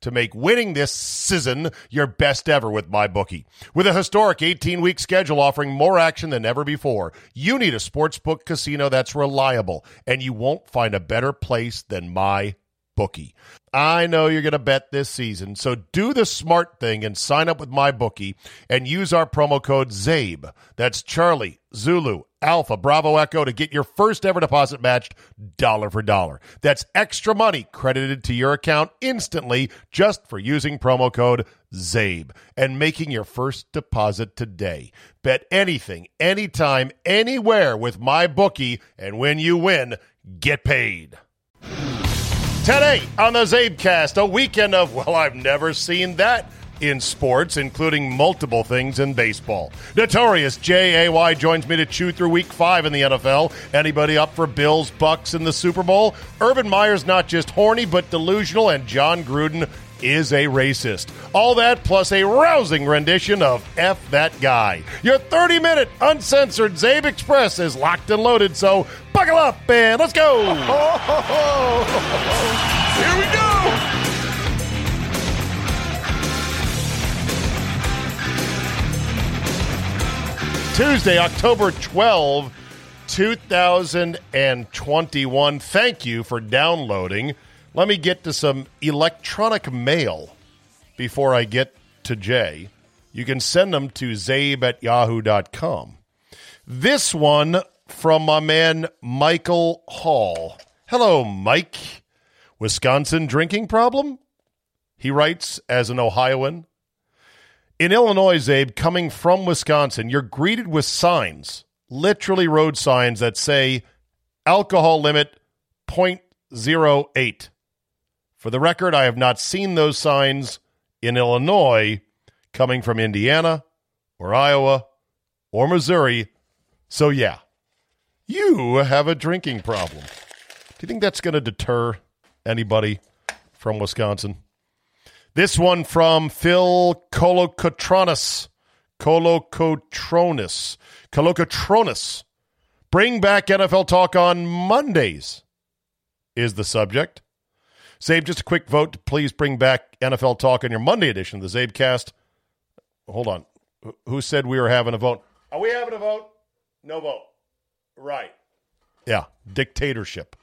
to make winning this season your best ever with MyBookie. With a historic 18 week schedule offering more action than ever before, you need a sportsbook casino that's reliable, and you won't find a better place than MyBookie. I know you're going to bet this season, so do the smart thing and sign up with MyBookie and use our promo code CZABE. That's Charlie, Zulu, Alpha, Bravo, Echo to get your first ever deposit matched dollar for dollar. That's extra money credited to your account instantly just for using promo code CZABE and making your first deposit today. Bet anything, anytime, anywhere with my bookie, and when you win, get paid. Today on the Czabecast, a weekend of, well, I've never seen that in sports, including multiple things in baseball. Notorious J.A.Y. joins me to chew through week five in the NFL. Anybody up for Bills, Bucks in the Super Bowl? Urban Meyer's not just horny, but delusional, and Jon Gruden is a racist. All that plus a rousing rendition of F That Guy. Your 30 minute uncensored Czabe Express is locked and loaded, so buckle up and let's go. Here we go. Tuesday, October 12, 2021. Thank you for downloading. Let me get to some electronic mail before I get to Jay. You can send them to czabe at yahoo.com. This one from my man Michael Hall. Hello, Mike. Wisconsin drinking problem? He writes as an Ohioan. In Illinois, Czabe, coming from Wisconsin, you're greeted with signs, literally road signs that say alcohol limit 0.08. For the record, I have not seen those signs in Illinois coming from Indiana or Iowa or Missouri. So, yeah, you have a drinking problem. Do you think that's going to deter anybody from Wisconsin? This one from Phil Colocotronis. Colocotronis. Colocotronis. Bring back NFL talk on Mondays is the subject. Czabe, just a quick vote to please bring back NFL talk on your Monday edition of the Czabecast. Hold on. Who said we were having a vote? Are we having a vote? No vote. Right. Yeah, dictatorship.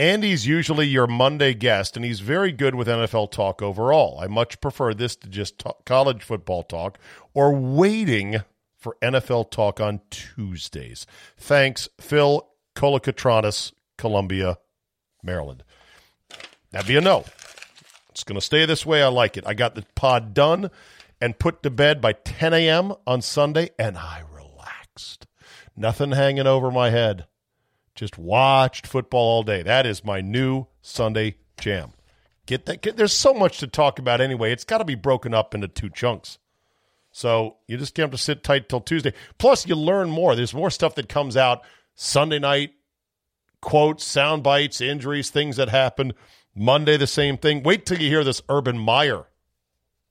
Andy's usually your Monday guest, and he's very good with NFL talk overall. I much prefer this to just college football talk or waiting for NFL talk on Tuesdays. Thanks, Phil Colacatronis, Columbia, Maryland. That'd be a no. It's going to stay this way. I like it. I got the pod done and put to bed by 10 a.m. on Sunday, and I relaxed. Nothing hanging over my head. Just watched football all day. That is my new Sunday jam. Get that? Get, there's so much to talk about anyway. It's got to be broken up into two chunks. So you just have to sit tight till Tuesday. Plus, you learn more. There's more stuff that comes out Sunday night, quotes, sound bites, injuries, things that happen. Monday, the same thing. Wait till you hear this Urban Meyer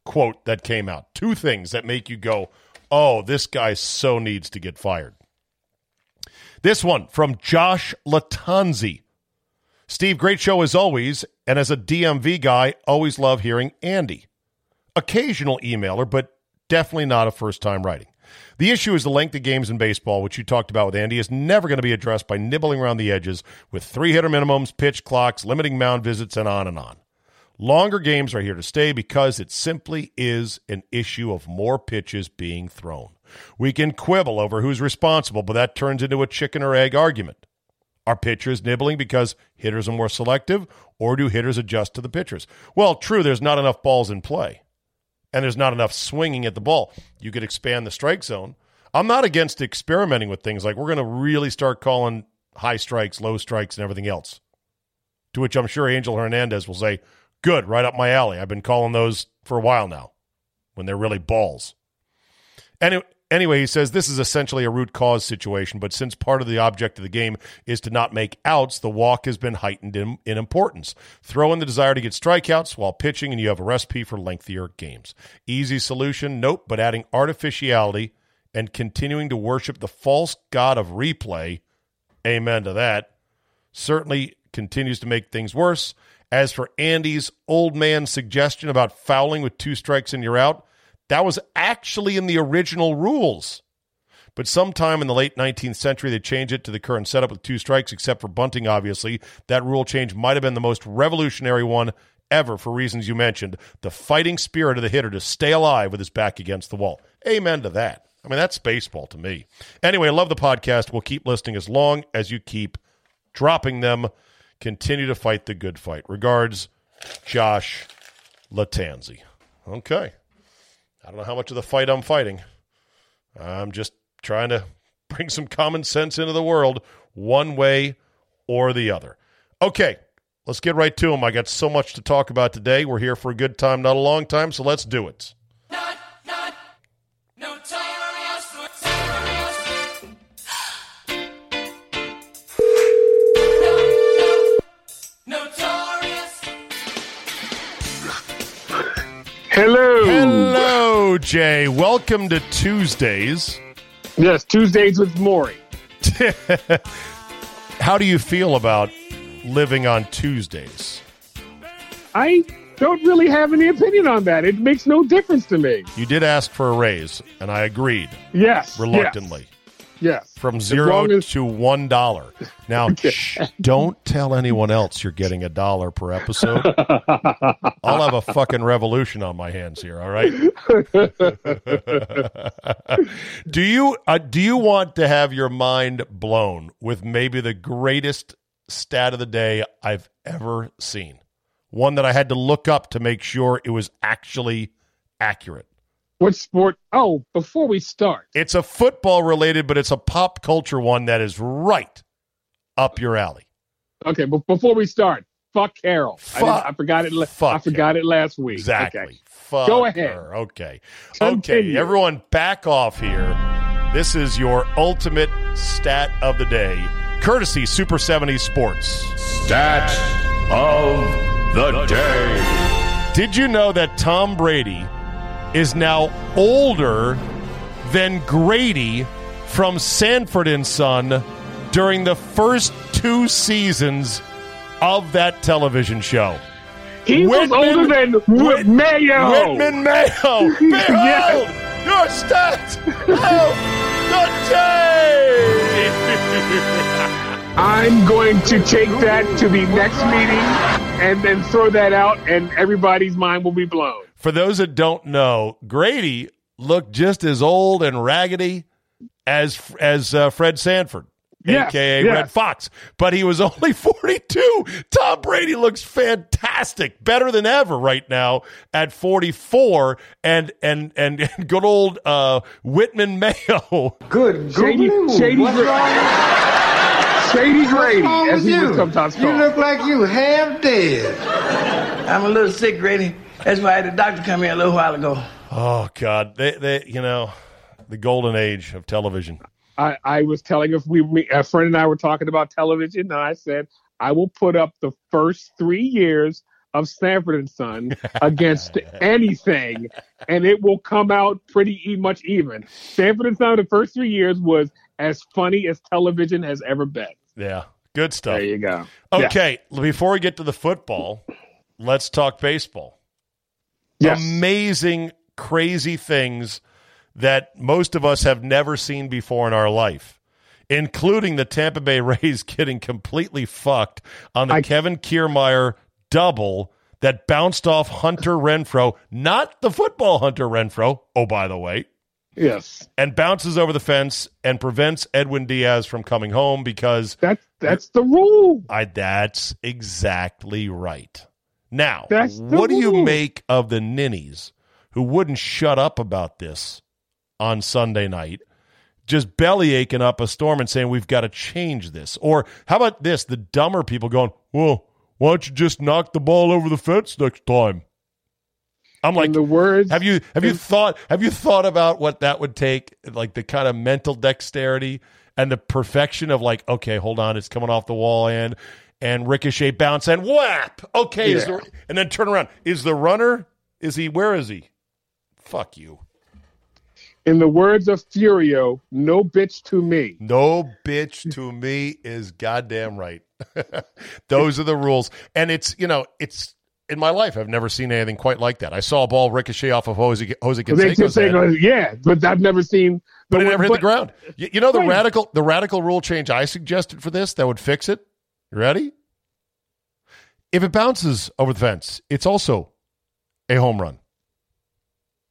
quote that came out. Two things that make you go, Oh, this guy so needs to get fired. This one from Josh Latanzi. Steve, great show as always. And as a DMV guy, always love hearing Andy. Occasional emailer, but definitely not a first time writing. The issue is the length of games in baseball, which you talked about with Andy, is never going to be addressed by nibbling around the edges with three hitter minimums, pitch clocks, limiting mound visits, and on and on. Longer games are here to stay because it simply is an issue of more pitches being thrown. We can quibble over who's responsible, but that turns into a chicken or egg argument. Are pitchers nibbling because hitters are more selective, or do hitters adjust to the pitchers? Well, true, there's not enough balls in play, and there's not enough swinging at the ball. You could expand the strike zone. I'm not against experimenting with things like we're going to really start calling high strikes, low strikes, and everything else. To which I'm sure Angel Hernandez will say, Good, right up my alley. I've been calling those for a while now when they're really balls. And Anyway, he says this is essentially a root cause situation, but since part of the object of the game is to not make outs, the walk has been heightened in, in, importance. Throw in the desire to get strikeouts while pitching, and you have a recipe for lengthier games. Easy solution? Nope, but adding artificiality and continuing to worship the false god of replay, amen to that, certainly continues to make things worse. As for Andy's old man suggestion about fouling with two strikes and you're out, that was actually in the original rules. But sometime in the late 19th century, they changed it to the current setup with two strikes, except for bunting, obviously. That rule change might have been the most revolutionary one ever for reasons you mentioned the fighting spirit of the hitter to stay alive with his back against the wall. Amen to that. I mean, that's baseball to me. Anyway, love the podcast. We'll keep listening as long as you keep dropping them. Continue to fight the good fight. Regards, Josh Latanzi. Okay. I don't know how much of the fight I'm fighting. I'm just trying to bring some common sense into the world, one way or the other. Okay, let's get right to them. I got so much to talk about today. We're here for a good time, not a long time, so let's do it. Not, not, no Hello. Hello, Jay. Welcome to Tuesdays. Yes, Tuesdays with Maury. How do you feel about living on Tuesdays? I don't really have any opinion on that. It makes no difference to me. You did ask for a raise, and I agreed. Yes. Reluctantly. Yes. Yes. From zero as... to one dollar. Now, shh, don't tell anyone else you're getting a dollar per episode. I'll have a fucking revolution on my hands here. All right. do you uh, do you want to have your mind blown with maybe the greatest stat of the day I've ever seen? One that I had to look up to make sure it was actually accurate. What sport? Oh, before we start, it's a football related, but it's a pop culture one that is right up your alley. Okay, but before we start, fuck Carol. Fuck, I, I forgot it. Fuck I forgot it last week. Exactly. Okay. Fuck Go ahead. Her. Okay. Continue. Okay. Everyone, back off here. This is your ultimate stat of the day, courtesy Super 70 Sports. Stat of the day. Did you know that Tom Brady? Is now older than Grady from Sanford and Son during the first two seasons of that television show. He Whitman, was older than Whit- Mayo. Whitman Mayo. Behold yes. your stats of the day. I'm going to take that to the next meeting and then throw that out, and everybody's mind will be blown for those that don't know, Grady looked just as old and raggedy as as uh, Fred Sanford. Yes, aka yes. Redd Foxx, but he was only 42. Tom Brady looks fantastic, better than ever right now at 44, and and and, and good old uh, Whitman Mayo. Good, shady, shady, shady Grady, as he was sometimes called. You look like you half dead. I'm a little sick, Grady. That's why I had the doctor come here a little while ago. Oh God, they, they, you know, the golden age of television. I, I was telling if we, a friend and I were talking about television, and I said I will put up the first three years of Sanford and Son against anything, and it will come out pretty e- much even. Sanford and Son, the first three years was as funny as television has ever been. Yeah, good stuff. There you go. Yeah. Okay, before we get to the football, let's talk baseball. Yes. Amazing, crazy things that most of us have never seen before in our life, including the Tampa Bay Rays getting completely fucked on the I- Kevin Kiermaier double that bounced off Hunter Renfroe, not the football Hunter Renfrow, oh, by the way, Yes. and bounces over the fence and prevents Edwin Diaz from coming home because That's that's the rule. I that's exactly right. Now, what do you make of the ninnies who wouldn't shut up about this on Sunday night, just belly aching up a storm and saying we've got to change this? Or how about this? The dumber people going, "Well, why don't you just knock the ball over the fence next time?" I'm like, the words have you have you thought have you thought about what that would take, like the kind of mental dexterity and the perfection of like, okay, hold on, it's coming off the wall and and ricochet bounce and whap. Okay, Yeah. the, and then turn around. Is the runner? Is he? Where is he? Fuck you. in the words of Furio, no bitch to me. No bitch to me is goddamn right. Those are the rules, and it's you know it's. In my life, I've never seen anything quite like that. I saw a ball ricochet off of Jose, Jose Canseco's head. yeah, but I've never seen. but it never hit the ground. You, you know the Right. radical the radical rule change I suggested for this that would fix it. You ready? If it bounces over the fence, it's also a home run.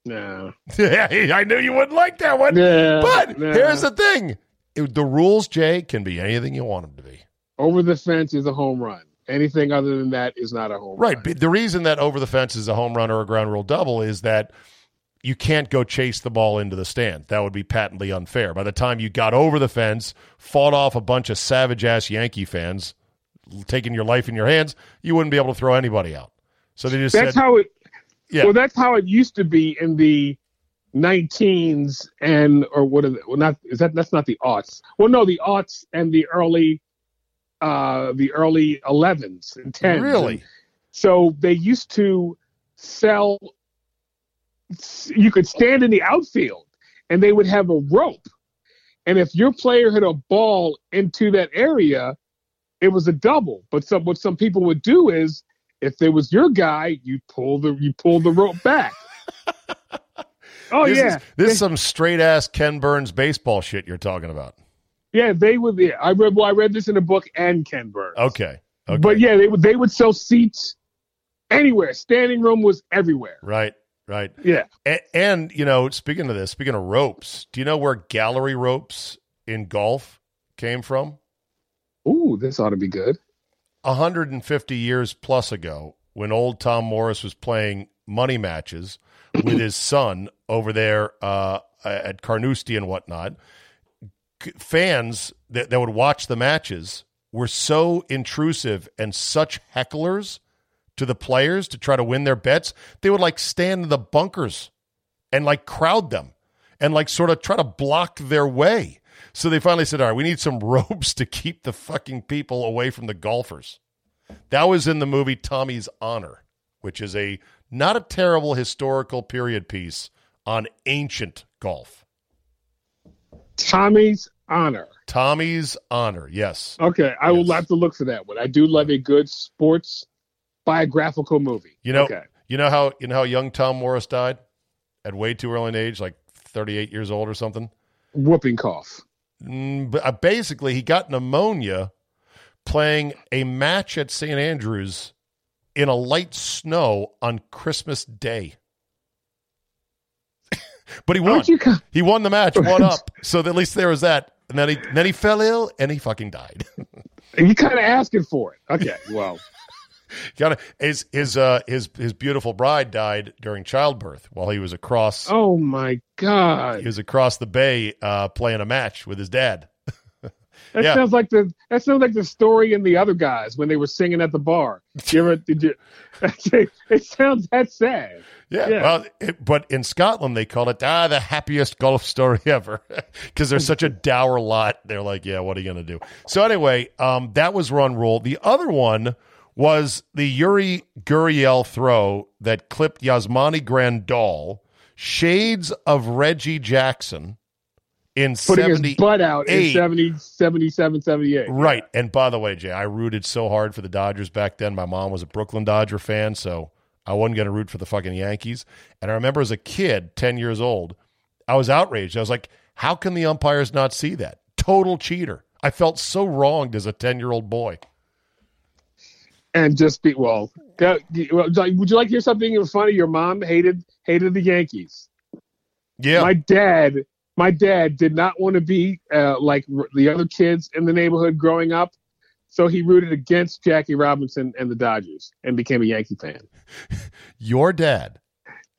No. Yeah, I knew you wouldn't like that one. Yeah, but no. here's the thing: It- the rules, Jay, can be anything you want them to be. Over the fence is a home run. Anything other than that is not a home run. Right. run. but The reason that over the fence is a home run or a ground rule double is that you can't go chase the ball into the stand. That would be patently unfair. By the time you got over the fence, fought off a bunch of savage ass Yankee fans, taking your life in your hands, you wouldn't be able to throw anybody out. So they just That's said, how it. Yeah. Well, that's how it used to be in the 19s and or what is it? Well, not is that that's not the aughts. Well, no, the aughts and the early, uh, the early 11s and 10s. really? So they used to sell. You could stand in the outfield, and they would have a rope, and if your player hit a ball into that area, it was a double. But some what some people would do is, if there was your guy, you pull the you pull the rope back. oh this yeah, Is, this is some straight ass Ken Burns baseball shit you're talking about. yeah. They would. Yeah, I read. Well, I read this in a book and Ken Burns. Okay. Okay. But yeah, they would they would sell seats anywhere. Standing room was everywhere. Right. Right. Yeah. And, and you know, speaking of this, speaking of ropes, do you know where gallery ropes in golf came from? Ooh, this ought to be good. 150 years plus ago, when old Tom Morris was playing money matches with his son over there uh, at Carnoustie and whatnot, fans that, that would watch the matches were so intrusive and such hecklers to the players to try to win their bets, they would like stand in the bunkers and like crowd them and like sort of try to block their way. So they finally said, "All right, we need some ropes to keep the fucking people away from the golfers." That was in the movie Tommy's Honor, which is a not a terrible historical period piece on ancient golf. Tommy's Honor. Tommy's Honor, yes. Okay, I will have to look for that one. I do love a good sports biographical movie. You know, okay. you know how you know how young Tom Morris died at way too early an age, like 38 years old or something. whooping cough. Mm, but uh, basically, he got pneumonia playing a match at St. Andrews in a light snow on Christmas Day. but he won. Aren't you? co- He won the match, one up. So at least there was that. And then he then he fell ill and he fucking died. You kind of asking for it. Okay, well, Got his his uh his his beautiful bride died during childbirth while he was across oh my god, he was across the bay uh playing a match with his dad. that yeah. sounds like the that sounds like the story in the other guys when they were singing at the bar. You ever did you? it sounds that sad. Yeah, Yeah. well, it, but in Scotland they call it ah the happiest golf story ever because they're such a dour lot. They're like, yeah, what are you gonna do? So anyway, um, that was run rule. The other one was the Yuli Gurriel throw that clipped Yasmani Grandal, shades of Reggie Jackson in Putting his butt out in 70, 77, 78. Right. And by the way, Jay, I rooted so hard for the Dodgers back then. My mom was a Brooklyn Dodger fan, so I wasn't going to root for the fucking Yankees. And I remember as a kid, 10 years old, I was outraged. I was like, how can the umpires not see that? Total cheater. I felt so wronged as a 10 year old boy. And just be well. like, Would you like to hear something funny? Your mom hated hated the Yankees. Yeah. My dad, my dad did not want to be uh, like the other kids in the neighborhood growing up, so he rooted against Jackie Robinson and the Dodgers and became a Yankee fan. Your dad,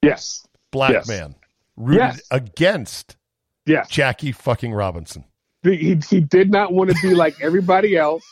Yes, black Yes. man, rooted Yes. against yes. Jackie fucking Robinson. He, he did not want to be like everybody else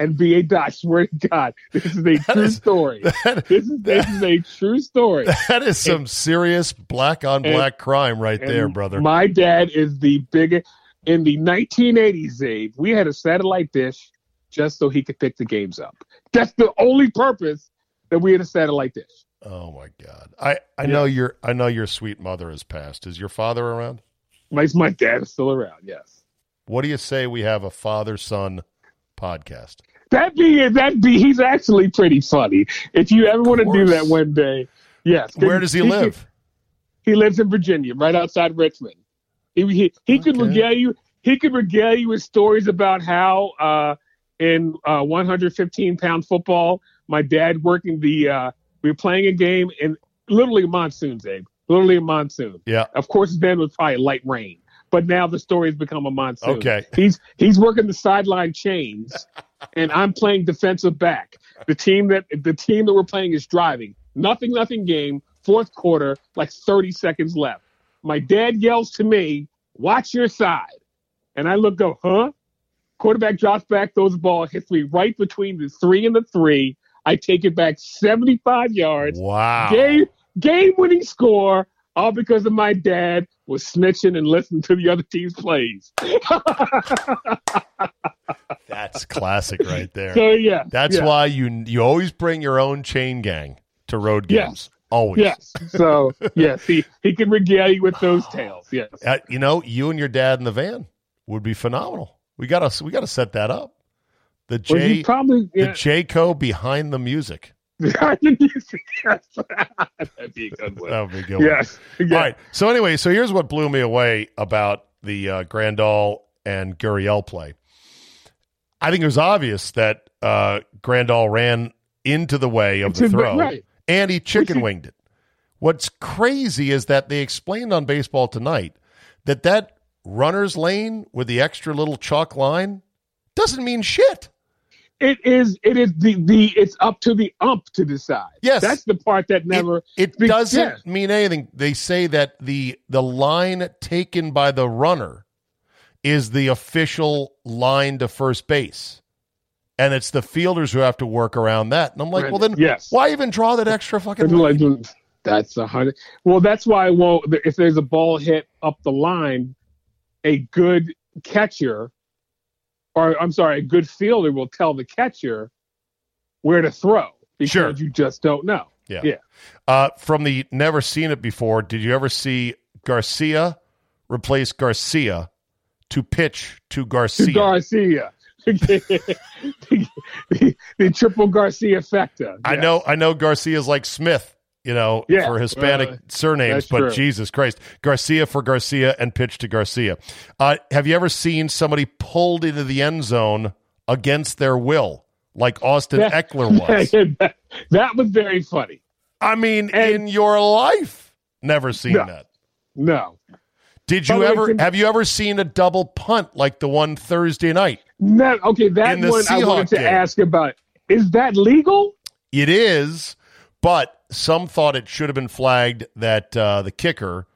and be a Dodger. I swear to God, this is a true is- story. That, This is this is a true story. that is some serious black on black crime right there, brother. My dad is the biggest. In the 1980s, Abe, we had a satellite dish just so he could pick the games up. That's the only purpose that we had a satellite dish. Oh my God! I I know your I know your sweet mother has passed. Is your father around? My, my dad is still around, yes. What do you say we have a father son podcast? That be that be he's actually pretty funny. If you ever want to do that one day, yes. Where does he live? He lives in Virginia, right outside Richmond. He he, he could regale you. He could regale you with stories about how uh, in uh, 115 pound football, my dad working the. Uh, we were playing a game in literally monsoons, Abe. Literally a monsoon. Yeah. Of course, then was probably light rain, but now the story has become a monsoon. Okay. He's he's working the sideline chains, and I'm playing defensive back. The team that the team that we're playing is driving. Nothing, nothing game. Fourth quarter, like 30 seconds left. My dad yells to me, "Watch your side," and I look, go, huh? Quarterback drops back, throws the ball, hits me right between the three and the three. I take it back 75 yards. Wow. Game game winning score, all because of my dad was snitching and listening to the other team's plays. That's classic right there. So yeah, That's yeah, why you you always bring your own chain gang to road games. Always. Yes. So yes, he he can regale you with those tales. Yes. Uh, you know, you and your dad in the van would be phenomenal. We got to we got to set that up. The Well, he J probably the yeah. Jco behind the music. yes. That'd be a good one. That would be a good. Yes. Yeah. All right. So anyway, so here's what blew me away about the uh, Grandal and Gurriel play. I think it was obvious that uh, Grandal ran into the way of the throw, right. and he chicken winged it. What's crazy is that they explained on Baseball Tonight that that runner's lane with the extra little chalk line doesn't mean shit. It is. It is the the. It's up to the ump to decide. Yes. That's the part that never. It Be- doesn't yeah. mean anything. They say that the the line taken by the runner is the official line to first base. And it's the fielders who have to work around that. And I'm like, well then Yes. why even draw that extra fucking line? That's a hundred. Well, that's why. Well, if there's a ball hit up the line, a good catcher, or I'm sorry, a good fielder will tell the catcher where to throw because Sure. you just don't know. Yeah. Yeah. Uh, from the never seen it before, did you ever see Garcia replace Garcia to pitch to Garcia? To Garcia, the, the triple Garcia factor. I know, I know Garcia's like Smith, you know, Yeah, for Hispanic uh, surnames, but true. Jesus Christ, Garcia for Garcia and pitch to Garcia. Uh, have you ever seen somebody pulled into the end zone against their will, like Austin That- Ekeler was? that, that was very funny. I mean, And- in your life, never seen No. that. No, Did you ever? have you ever seen a double punt like the one Thursday night? no. Okay, that one I Seahawk wanted to game. ask about. Is that legal? It is, but some thought it should have been flagged that uh, the kicker,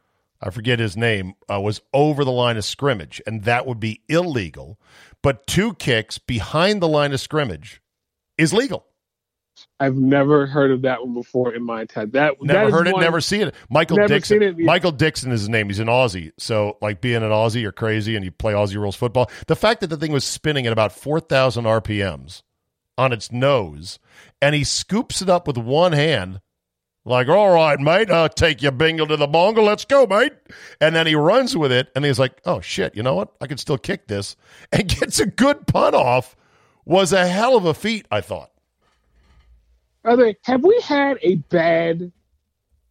I forget his name, uh, was over the line of scrimmage, and that would be illegal. But two kicks behind the line of scrimmage is legal. I've never heard of that one before in my time. That that Never is heard it, one- never seen it. Michael Never Dickson. seen it, yeah. Michael Dickson is his name. He's an Aussie. So, like being an Aussie, you're crazy and you play Aussie rules football. The fact that the thing was spinning at about 4,000 RPMs on its nose, and he scoops it up with one hand, like, all right, mate, I'll take your bingle to the bongle. Let's go, mate. And then he runs with it, and he's like, oh, shit, you know what? I can still kick this, and gets a good punt off. Was a hell of a feat, I thought. Are they, have we had a bad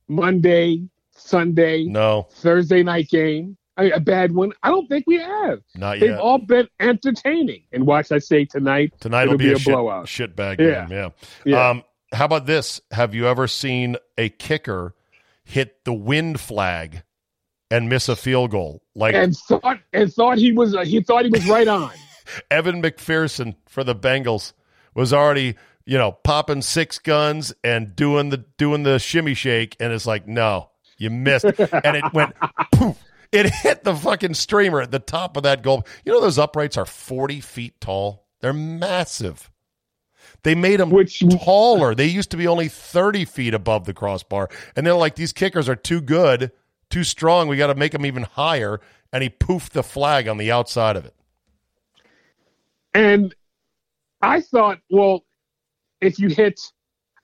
Monday, Sunday, No, Thursday night game? I mean, a bad one? I don't think we have. not They've yet. all been entertaining. And watch, I say tonight, Tonight will be, be a, a shit, blowout. shit bag Yeah. game. Yeah. Yeah. Um, how about this? Have you ever seen a kicker hit the wind flag and miss a field goal? Like and thought and thought he was uh, he thought he was right on. Evan McPherson for the Bengals was already, you know, popping six guns and doing the doing the shimmy shake, and it's like, no, you missed, and it went poof. It hit the fucking streamer at the top of that goal. You know those uprights are forty feet tall. They're massive. They made them Which- taller. They used to be only thirty feet above the crossbar, and they're like, these kickers are too good, too strong. We got to make them even higher. And he poofed the flag on the outside of it. And I thought, well, if you hit,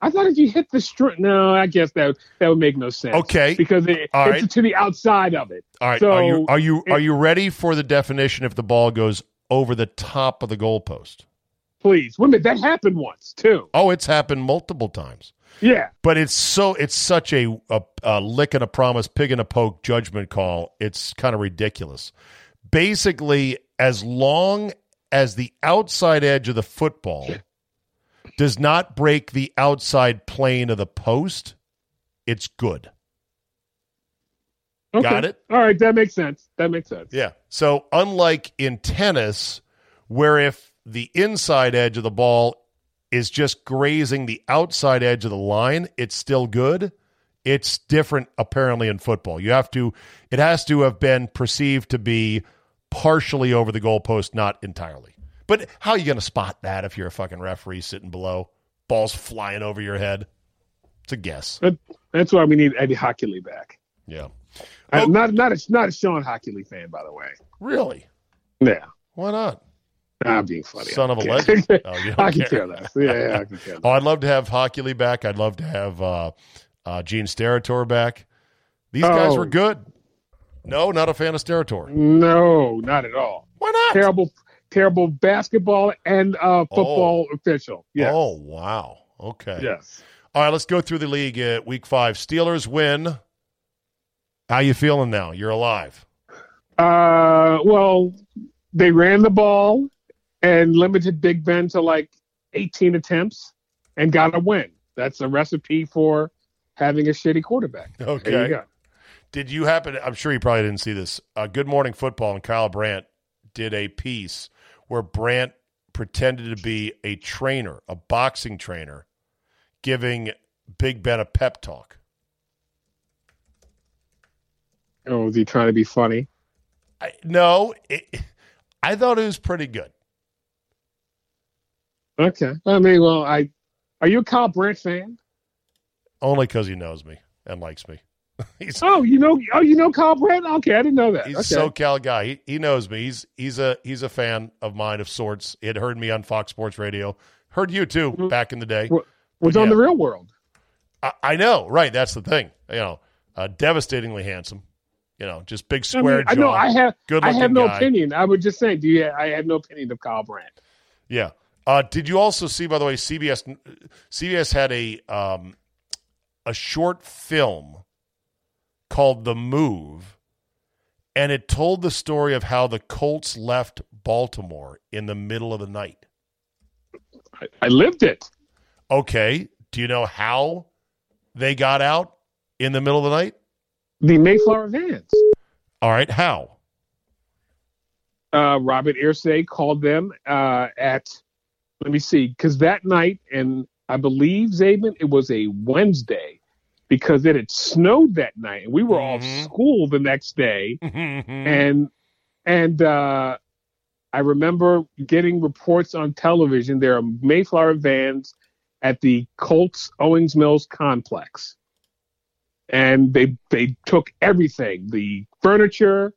I thought if you hit the string, no, I guess that that would make no sense. Okay. because it All right. to the outside of it. All right. So are you are you it- are you ready for the definition if the ball goes over the top of the goalpost? Please, wait a minute, that happened once too. Oh, it's happened multiple times. Yeah, But it's so it's such a, a, a lick and a promise, pig and a poke judgment call. It's kind of ridiculous. Basically, as long as the outside edge of the football does not break the outside plane of the post, it's good. okay. Got it? All right, that makes sense. That makes sense. Yeah. So unlike in tennis, where if the inside edge of the ball is just grazing the outside edge of the line, it's still good. It's different apparently in football. You have to it has to have been perceived to be partially over the goalpost, not entirely. But how are you going to spot that if you're a fucking referee sitting below? Balls flying over your head. It's a guess. That- that's why we need Eddie Hochuli back. Yeah. I- Oh. not not a not a Shawn Hochuli fan, by the way. Really? Yeah, Why not? I'm being funny. Son of a legend. Oh, I can care. care less. Yeah, yeah, I can care less. Oh, I'd love to have Hochuli back. I'd love to have uh, uh, Gene Steratore back. These guys Oh. were good. No, not a fan of Steratore. No, not at all. Why not? Terrible, terrible basketball and uh, football official. Yes. Oh, wow. Okay. Yes. All right, let's go through the league at week five. Steelers win. How you feeling now? You're alive. Uh, well, they ran the ball and limited Big Ben to like 18 attempts and got a win. That's a recipe for having a shitty quarterback. You Okay. go. Did you happen? I'm sure you probably didn't see this. Uh, Good Morning Football and Kyle Brandt did a piece where Brandt pretended to be a trainer, a boxing trainer, giving Big Ben a pep talk. Oh, was he trying to be funny? I, no, it, I thought it was pretty good. Okay. I mean, well, I are you a Kyle Brandt fan? Only because he knows me and likes me. Oh, you know, oh, you know Kyle Brandt? Okay, I didn't know that. he's okay. SoCal guy. He, he knows me. He's he's a he's a fan of mine of sorts. He had heard me on Fox Sports Radio. Heard you too Mhm. back in the day. Was But on yeah. the Real World. I, I know, right? That's the thing. You know, uh, devastatingly handsome. You know, just big I square mean, I know I have. I good-looking have no guy. opinion. I would just say, do you? I have no opinion of Kyle Brandt. Yeah. Uh, did you also see, by the way, CBS CBS had a um, a short film called "The Move," and it told the story of how the Colts left Baltimore in the middle of the night. I, I lived it. Okay, do you know how they got out in the middle of the night? The Mayflower vans. All right, how? uh, Robert Irsay called them uh, at, let me see, because that night, and I believe, Czaban, it was a Wednesday because it had snowed that night. And we were Mhm. off school the next day. And, and, uh, I remember getting reports on television. There are Mayflower vans at the Colts Owings Mills complex. And they they took everything, the furniture,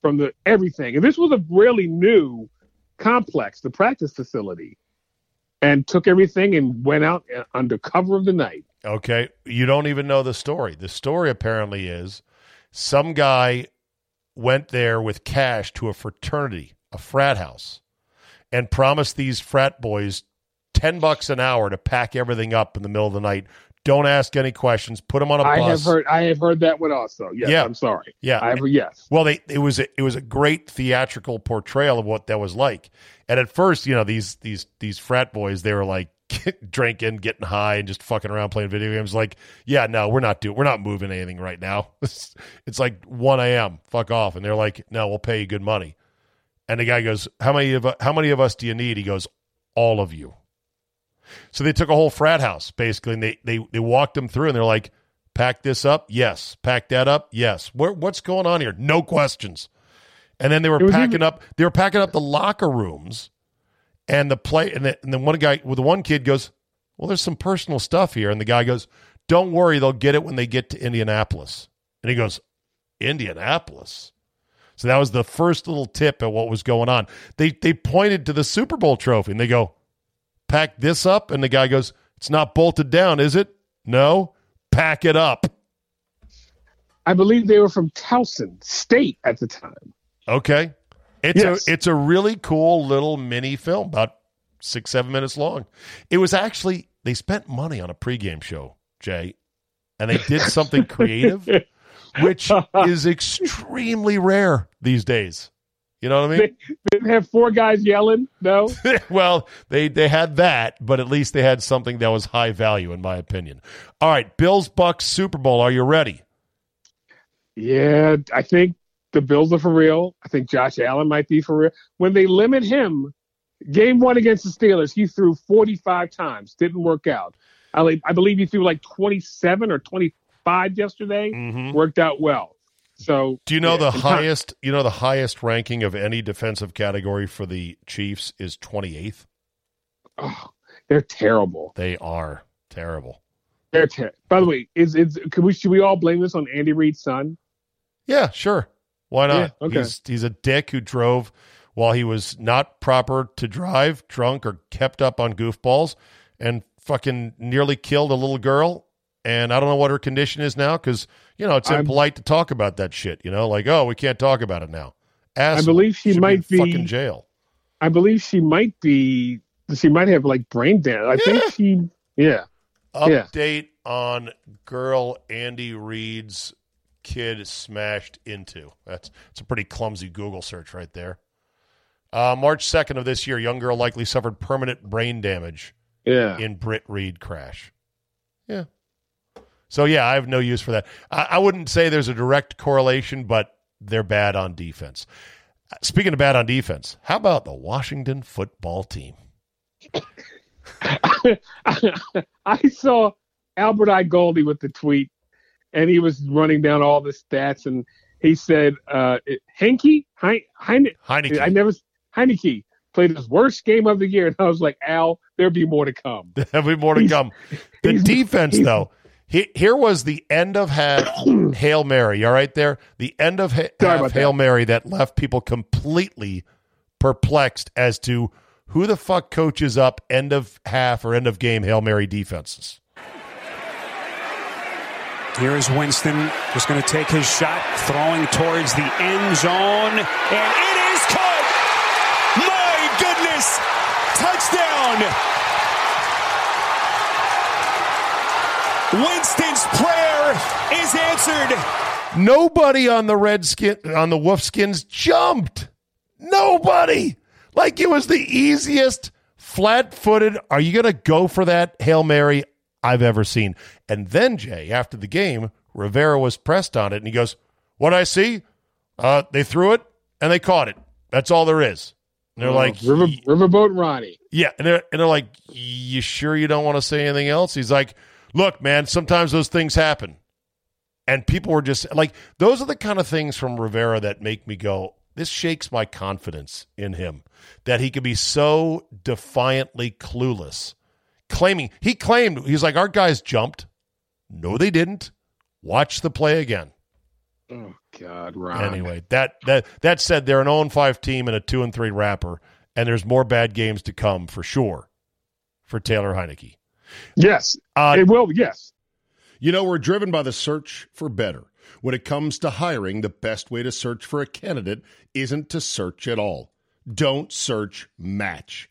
from the everything. And this was a really new complex, the practice facility. and took everything and went out uh, under cover of the night. Okay. You don't even know the story. The story apparently is some guy went there with cash to a fraternity, a frat house, and promised these frat boys 10 bucks an hour to pack everything up in the middle of the night. Don't ask any questions. Put them on a I bus. I have heard. I have heard that one also. Yes, Yeah. I'm sorry. Yeah. I have. Yes. Well, they it was a, it was a great theatrical portrayal of what that was like. And at first, you know, these these these frat boys, they were like drinking, getting high, and just fucking around playing video games. Like, yeah, no, we're not doing, we're not moving anything right now. It's, it's like one a.m. Fuck off. And they're like, no, we'll pay you good money. And the guy goes, how many of how many of us do you need? He goes, all of you. So they took a whole frat house basically, and they they they walked them through, and they're like, pack this up, yes. Pack that up, yes. Where, what's going on here? No questions. And then they were packing even- up. They were packing up the locker rooms, and the play. And, the, and then one guy, with the one kid goes, "Well, there's some personal stuff here." And the guy goes, "Don't worry, they'll get it when they get to Indianapolis." And he goes, "Indianapolis." So that was the first little tip at what was going on. They they pointed to the Super Bowl trophy, and they go, "Pack this up." And the guy goes, "It's not bolted down, is it?" No, pack it up. I believe they were from Towson State at the time. Okay. It's Yes. a it's a really cool little mini film, about six, seven minutes long. It was actually they spent money on a pregame show, Jay, and they did something creative, which is extremely rare these days. You know what I mean? They didn't have four guys yelling. No. well, they they had that, but at least they had something that was high value, in my opinion. All right, Bills Bucks Super Bowl. Are you ready? Yeah, I think the Bills are for real. I think Josh Allen might be for real. When they limit him, game one against the Steelers, he threw 45 times. Didn't work out. I, I believe he threw like 27 or 25 yesterday. Mm-hmm. Worked out well. So Do you know yeah, the highest? You know the highest ranking of any defensive category for the Chiefs is twenty eighth. oh, they're terrible. They are terrible. They're ter- By the way, is is can we should we all blame this on Andy Reid's son? Yeah, sure. Why not? Yeah, okay. He's he's a dick who drove while he was not proper to drive, drunk or kept up on goofballs, and fucking nearly killed a little girl. And I don't know what her condition is now because you know it's I'm- impolite to talk about that shit. You know, like oh, we can't talk about it now. Asshole. believe she Should might be in be- fucking jail. I believe she might be. She might have like brain damage. I Yeah. think she. Yeah. Yeah. Update on girl Andy Reid's kid smashed into. That's it's a pretty clumsy Google search right there. Uh, March second of this year, young girl likely suffered permanent brain damage Yeah. in Britt Reid crash. Yeah. So yeah, I have no use for that. I, I wouldn't say there's a direct correlation, but they're bad on defense. Speaking of bad on defense, how about the Washington football team? I saw Albert I. Goldie with the tweet, and he was running down all the stats, and he said, uh, "Henke, Hein, Hein, Heinicke. I never Heinicke played his worst game of the year," and I was like, "Al, there'll be more to come." There'll be more to He's- come. The defense, though, he, here was the end of half Hail Mary. All right, there, the end of ha- half about that. Hail Mary that left people completely perplexed as to who the fuck coaches up end of half or end of game Hail Mary defenses. Here is Winston just going to take his shot, throwing towards the end zone, and it is caught. My goodness! Touchdown! Winston's prayer is answered. Nobody on the Redskin on the Wolfskins jumped. Nobody. Like it was the easiest flat-footed. Are you going to go for that Hail Mary I've ever seen? And then Jay, after the game, Rivera was pressed on it, and he goes, "What I see? Uh, they threw it and they caught it. That's all there is." And they're like, River, Riverboat Ronnie. yeah, and they're and they're like, "You sure you don't want to say anything else?" He's like, "Look, man, sometimes those things happen." And people were just like, those are the kind of things from Rivera that make me go, this shakes my confidence in him that he could be so defiantly clueless. Claiming, he claimed, he's like, our guys jumped. No, they didn't. Watch the play again. Oh God, Ron. Anyway, that that that said, they're an 0 5 team and a 2 and 3 rapper, and there's more bad games to come for sure. for Taylor Heinicke. Yes, Uh, it will. Yes, You know, we're driven by the search for better. When it comes to hiring, the best way to search for a candidate isn't to search at all. Don't search, match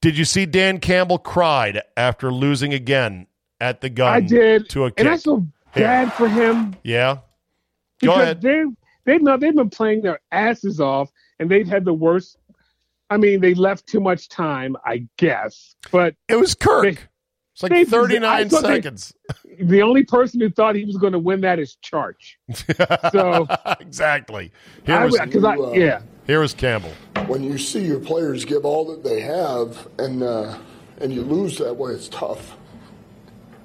Did you see Dan Campbell cried after losing again at the gun I did, to a kick? and I feel bad for him yeah. Go because ahead. they they know they've been playing their asses off, and they've had the worst. I mean, they left too much time, I guess, but It was Kirk. They- it's like they- 39 I thought they- seconds. the only person who thought he was going to win that is Charch. So exactly. Here was, I, uh, yeah, here was Campbell. when you see your players give all that they have and uh, and you lose that way, it's tough.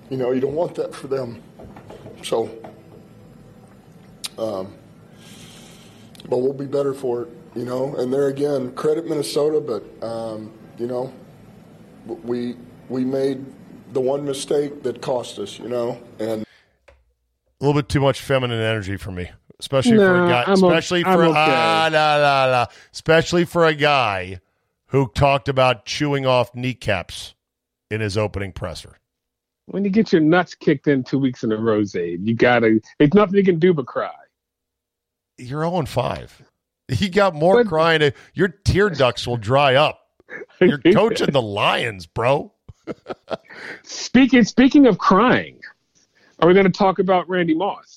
You know, you don't want that for them. So, um, but we'll be better for it. You know, and there again, credit Minnesota, but um, you know, we we made the one mistake that cost us. You know, and A little bit too much feminine energy for me, especially for a guy. I'm especially for okay. ah, la, la, la. especially for a guy who talked about chewing off kneecaps in his opening presser. when you get your nuts kicked in two weeks in a row, Czabe, you gotta. There's nothing you can do but cry. You're 0 5. He got more But- crying. To, your tear ducts will dry up. You're coaching the Lions, bro. Speaking speaking of crying, are we going to talk about Randy Moss?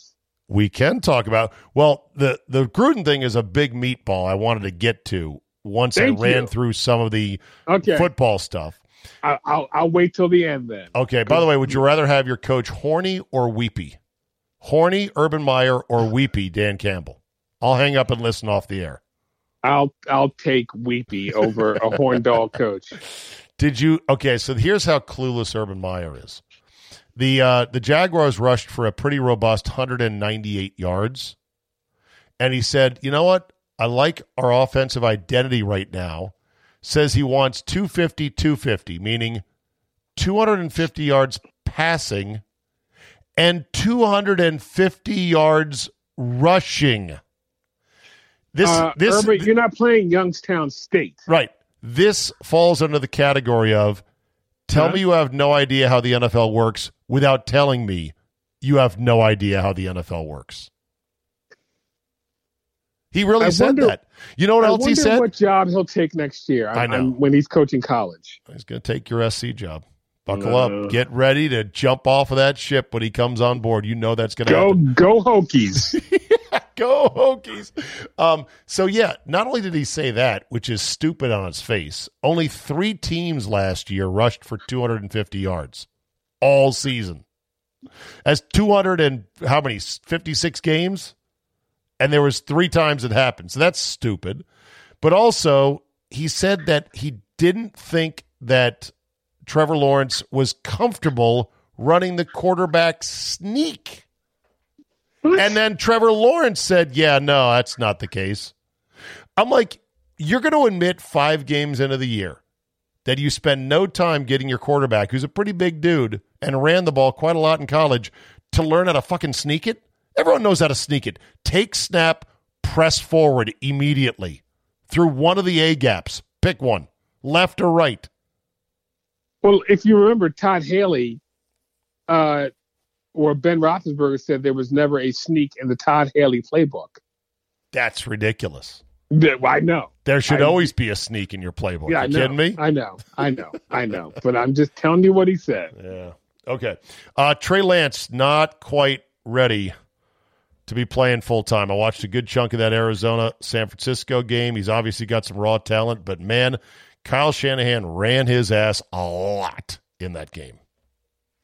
We can talk about well the the Gruden thing is a big meatball I wanted to get to once Thank I ran you. through some of the Okay, football stuff. I, I'll I'll wait till the end then. Okay, by the way, would you rather have your coach horny or weepy? Horny Urban Meyer or weepy Dan Campbell? I'll hang up and listen off the air. I'll I'll take Weepy over a horn dog coach. Did you Okay, so here's how clueless Urban Meyer is. The uh the Jaguars rushed for a pretty robust 198 yards. And he said, "You know what? I like our offensive identity right now." Says he wants 250 250, meaning 250 yards passing and 250 yards rushing. This Uh, this Urban, you're not playing Youngstown State. Right. This falls under the category of tell Huh? me you have no idea how the NFL works without telling me you have no idea how the NFL works. He really I said wonder- that. You know what I else he said? what job he'll take next year. I I'm- know. I'm- when he's coaching college. He's going to take USC job. Buckle Uh. up. Get ready to jump off of that ship when he comes on board. You know that's going to Go happen. go Hokies. Go Hokies. Um, so, yeah, not only did he say that, which is stupid on its face, only three teams last year rushed for 250 yards all season. As 200 and how many? 56 games? And there was three times it happened. So that's stupid. But also, he said that he didn't think that Trevor Lawrence was comfortable running the quarterback sneak. And then Trevor Lawrence said, Yeah, no, that's not the case. I'm like, You're going to admit five games into the year that you spend no time getting your quarterback, who's a pretty big dude and ran the ball quite a lot in college, to learn how to fucking sneak it? Everyone knows how to sneak it. Take snap, press forward immediately through one of the A gaps. Pick one, left or right. Well, if you remember, Todd Haley uh, or Ben Roethlisberger said there was never a sneak in the Todd Haley playbook. That's ridiculous. That- I know. There should I- always be a sneak in your playbook. Yeah, you know. kidding me? I know. I know. I know. But I'm just telling you what he said. Yeah. Okay. Uh, Trey Lance not quite ready to be playing full time. I watched a good chunk of that Arizona San Francisco game. He's obviously got some raw talent, but man, Kyle Shanahan ran his ass a lot in that game.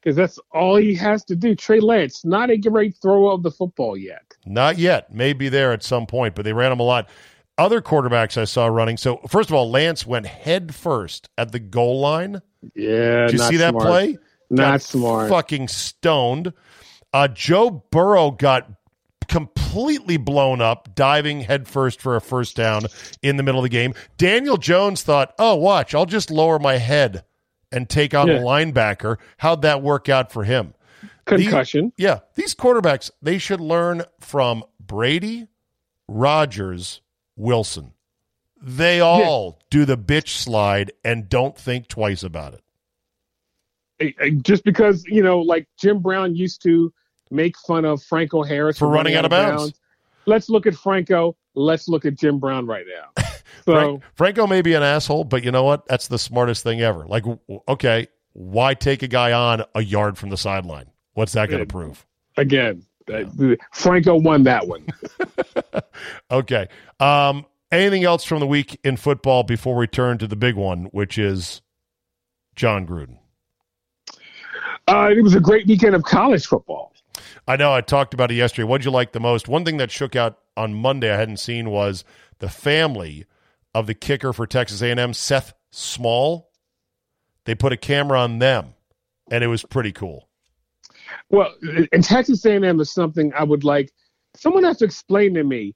Because that's all he has to do. Trey Lance, not a great thrower of the football yet. Not yet. Maybe there at some point, but they ran him a lot. Other quarterbacks I saw running. So first of all, Lance went head first at the goal line. Yeah. Did you see that play? Not Got smart. Fucking stoned. Uh, Joe Burrow got completely blown up, diving headfirst for a first down in the middle of the game. Daniel Jones thought, "Oh, watch, I'll just lower my head and take on Yeah. the linebacker." How'd that work out for him? Concussion. Yeah, these quarterbacks they should learn from Brady, Rodgers, Wilson. They all do the bitch slide and don't think twice about it. Just because, you know, like Jim Brown used to make fun of Franco Harris For running out of bounds. Let's look at Franco. Let's look at Jim Brown right now. So, Frank, Franco may be an asshole, but you know what? That's the smartest thing ever. Like, okay, why take a guy on a yard from the sideline? What's that going to prove? again, uh, Franco won that one. Okay. Um, anything else from the week in football before we turn to the big one, which is Jon Gruden? Uh, it was a great weekend of college football. I know I talked about it yesterday. What'd you like the most? One thing that shook out on Monday I hadn't seen was the family of the kicker for Texas A&M, Seth Small. They put a camera on them, and it was pretty cool. Well, in Texas A&M is something I would like. Someone has to explain to me.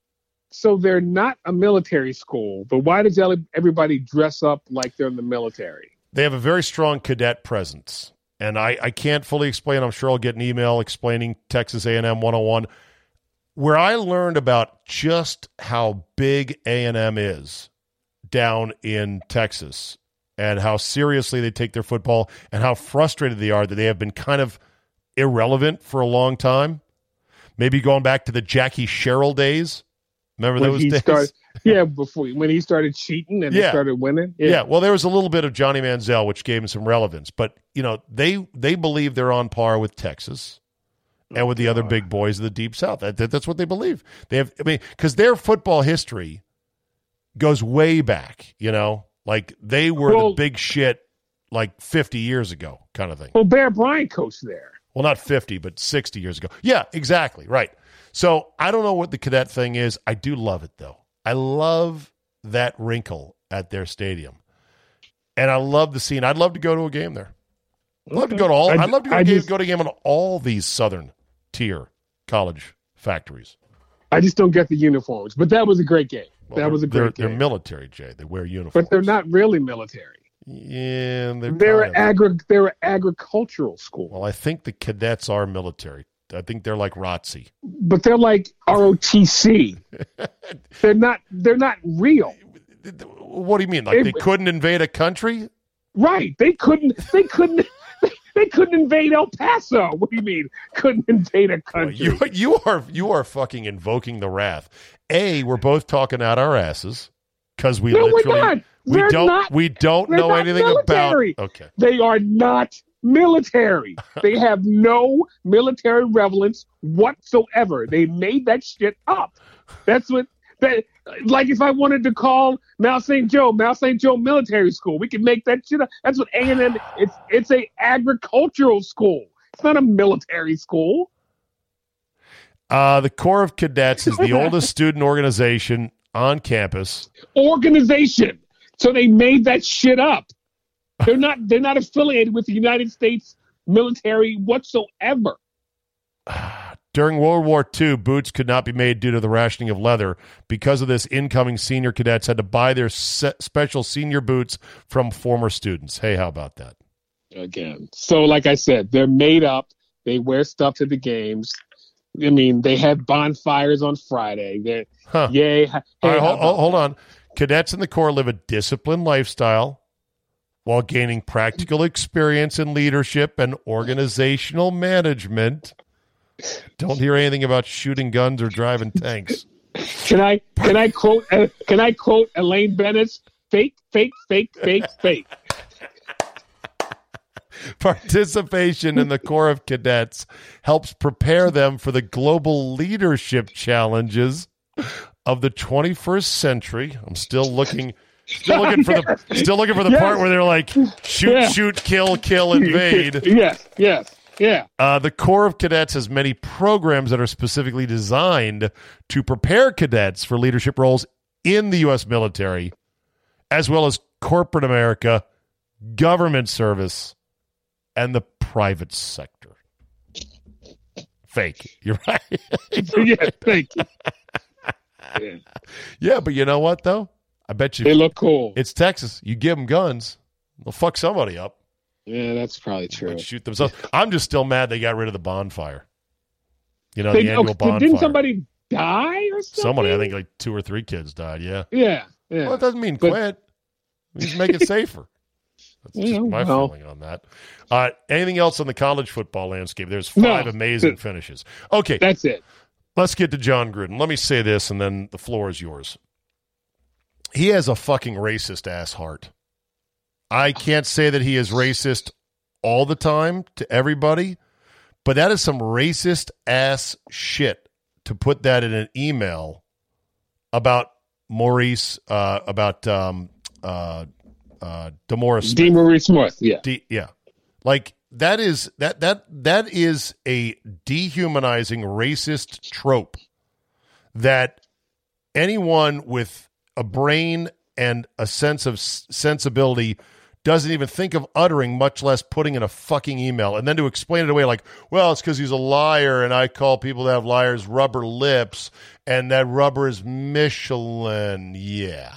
So they're not a military school, but why does everybody dress up like they're in the military? They have a very strong cadet presence, and I, I can't fully explain. I'm sure I'll get an email explaining Texas A&M 101. Where I learned about just how big A&M is down in Texas and how seriously they take their football and how frustrated they are that they have been kind of irrelevant for a long time. Maybe going back to the Jackie Sherrill days. Remember When those he days? started, yeah, before when he started cheating and Yeah. they started winning. Yeah. well, there was a little bit of Johnny Manziel, which gave him some relevance. But you know, they they believe they're on par with Texas and with the other big boys of the Deep South. That, that- that's what they believe. They have, I mean, because their football history goes way back. You know, like they were Well- the big shit like fifty years ago, kind of thing. Well, Bear Bryant coached there. Well, not 50, but 60 years ago. Yeah, exactly. Right. So I don't know what the cadet thing is. I do love it, though. I love that wrinkle at their stadium. And I love the scene. I'd love to go to a game there. I'd love to go to all. I- I'd love to go, to game, just- go to game on all these southern tier college factories. I just don't get the uniforms, but that was a great game. Well, that was a they're, great They're military, Jay. They wear uniforms. but they're not really military. Yeah, they're, They're agri- they're agricultural school, Well, I think the cadets are military. I think they're like ROTC. but they're like ROTC. they're not. They're not real. What do you mean? Like they couldn't invade a country? Right? They couldn't. They couldn't. They couldn't invade El Paso. What do you mean? Couldn't invade a Well, country? You you are you are fucking invoking the wrath. A, we're both talking out our asses because we No, literally we don't not- we don't know anything military. about. Okay, They are not military. They have no military relevance whatsoever. They made that shit up. That's what that like if I wanted to call Mount St. Joe, Mount St. Joe Military School, we can make that shit up. That's what A and M it's it's a agricultural school. It's not a military school. Uh, the Corps of Cadets is the oldest student organization on campus. Organization. So they made that shit up. They're not they're not affiliated with the United States military whatsoever. During World War II, boots could not be made due to the rationing of leather. Because of this, incoming senior cadets had to buy their se- special senior boots from former students. Hey, how about that? Again. So like I said, they're made up. They wear stuff to the games. I mean, they have bonfires on Friday. They're Huh. yay. Hey, right, hold, hold on. Cadets in the Corps live a disciplined lifestyle while gaining practical experience in leadership and organizational management. Don't hear anything about shooting guns or driving tanks. Can I can I quote uh, can I quote Elaine Benes's fake fake fake fake fake? Participation in the Corps of Cadets helps prepare them for the global leadership challenges of the 21st century. I'm still looking still looking for the still looking for the Yes. part where they're like shoot Yeah. shoot kill kill invade. yes, yes, yeah. Uh, the Corps of Cadets has many programs that are specifically designed to prepare cadets for leadership roles in the U.S. military, as well as corporate America, government service, and the private sector. Fake. You're right. yeah, thank you. Yeah. yeah, but you know what, though? I bet you. They look cool. it's Texas. You give them guns, they'll fuck somebody up Yeah, that's probably true. shoot themselves. I'm just still mad they got rid of the bonfire. You know, They- the annual oh, bonfire. didn't somebody die or something? Somebody, I think like two or three kids died. Yeah. Yeah, yeah. Well, it doesn't mean But- quit. It means make it safer. That's just Yeah, my well. feeling on that. Uh, anything else on the college football landscape? There's No. five amazing finishes. Okay, That's it. let's get to Jon Gruden. Let me say this, and then the floor is yours. He has a fucking racist ass heart. I can't say that he is racist all the time to everybody, but that is some racist ass shit to put that in an email about Maurice, uh, about um, uh, uh, DeMaurice Smith. Smith. Yeah. De- yeah, like that is that that that is a dehumanizing racist trope that anyone with a brain and a sense of s- sensibility doesn't even think of uttering, much less putting in a fucking email. And then to explain it away like, well, it's because he's a liar, and I call people that have liars rubber lips, and that rubber is Michelin. Yeah.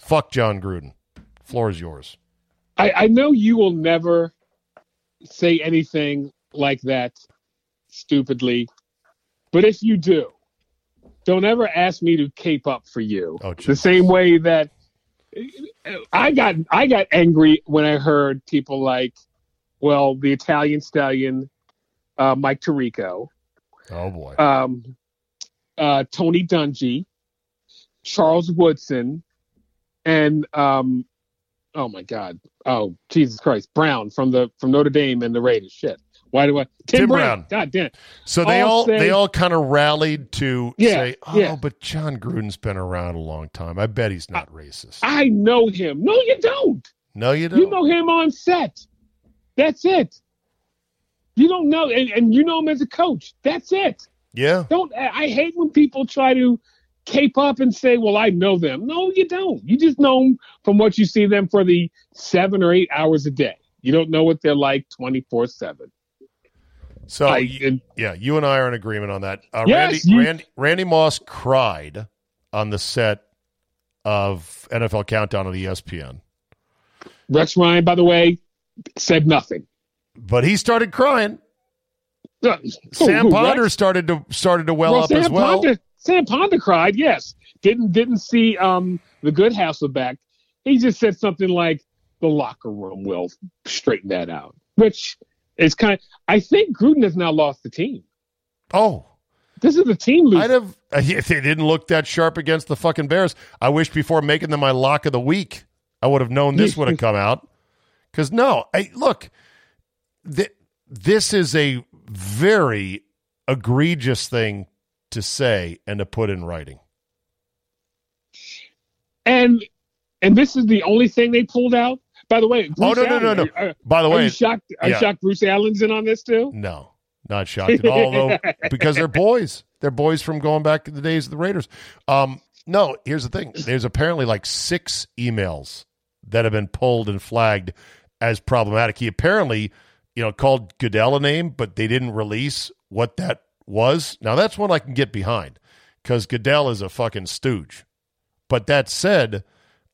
Fuck Jon Gruden. Floor is yours. I, I know you will never say anything like that stupidly, but if you do, don't ever ask me to cape up for you. Oh, the same way that I got I got angry when I heard people like, well, the Italian stallion, uh, Mike Tirico, Oh boy. um, uh, Tony Dungy, Charles Woodson, and um, oh my God, oh Jesus Christ, Brown from the from Notre Dame and the Raiders. Shit, why do I Tim, Tim Brown? Brown. God damn. it. So they I'll all say- they all kind of rallied to Yeah, say, "Oh, yeah. but Jon Gruden's been around a long time. I bet he's not racist." I know him. No, you don't. no, you don't. You know him on set. That's it. You don't know, and, and you know him as a coach. That's it. yeah. Don't. I I hate when people try to cape up and say, "Well, I know them." No, you don't. You just know them from what you see them for the seven or eight hours a day. You don't know what they're like twenty four seven. So I- yeah, you and I are in agreement on that. Uh, Yes, Randy, you- Randy Randy Moss cried on the set of NFL Countdown on ESPN, Rex Ryan, by the way, said nothing. but he started crying. Uh, Sam who, Ponder Rex? started to started to well, up Sam as well. Ponder, Sam Ponder cried. Yes, didn't didn't see um the good Hasselbeck. He just said something like, "The locker room will straighten that out," which is kind. of, I think Gruden has now lost the team. Oh, This is a team loser. I'd have. Uh, if they didn't look that sharp against the fucking Bears. I wish before making them my lock of the week, I would have known this would have come out Because no, I, look, th- this is a very egregious thing to say and to put in writing. And and this is the only thing they pulled out. By the way, oh Bruce no, no, no, no! Are, By the way, you shocked? Are you shocked Bruce Allen's in on this too? No, not shocked at all. Though, because they're boys. They're boys from going back to the days of the Raiders. Um, no, here's the thing. There's apparently like six emails that have been pulled and flagged as problematic. He apparently, you know, called Goodell a name, but they didn't release what that was. Now that's one I can get behind because Goodell is a fucking stooge. But that said,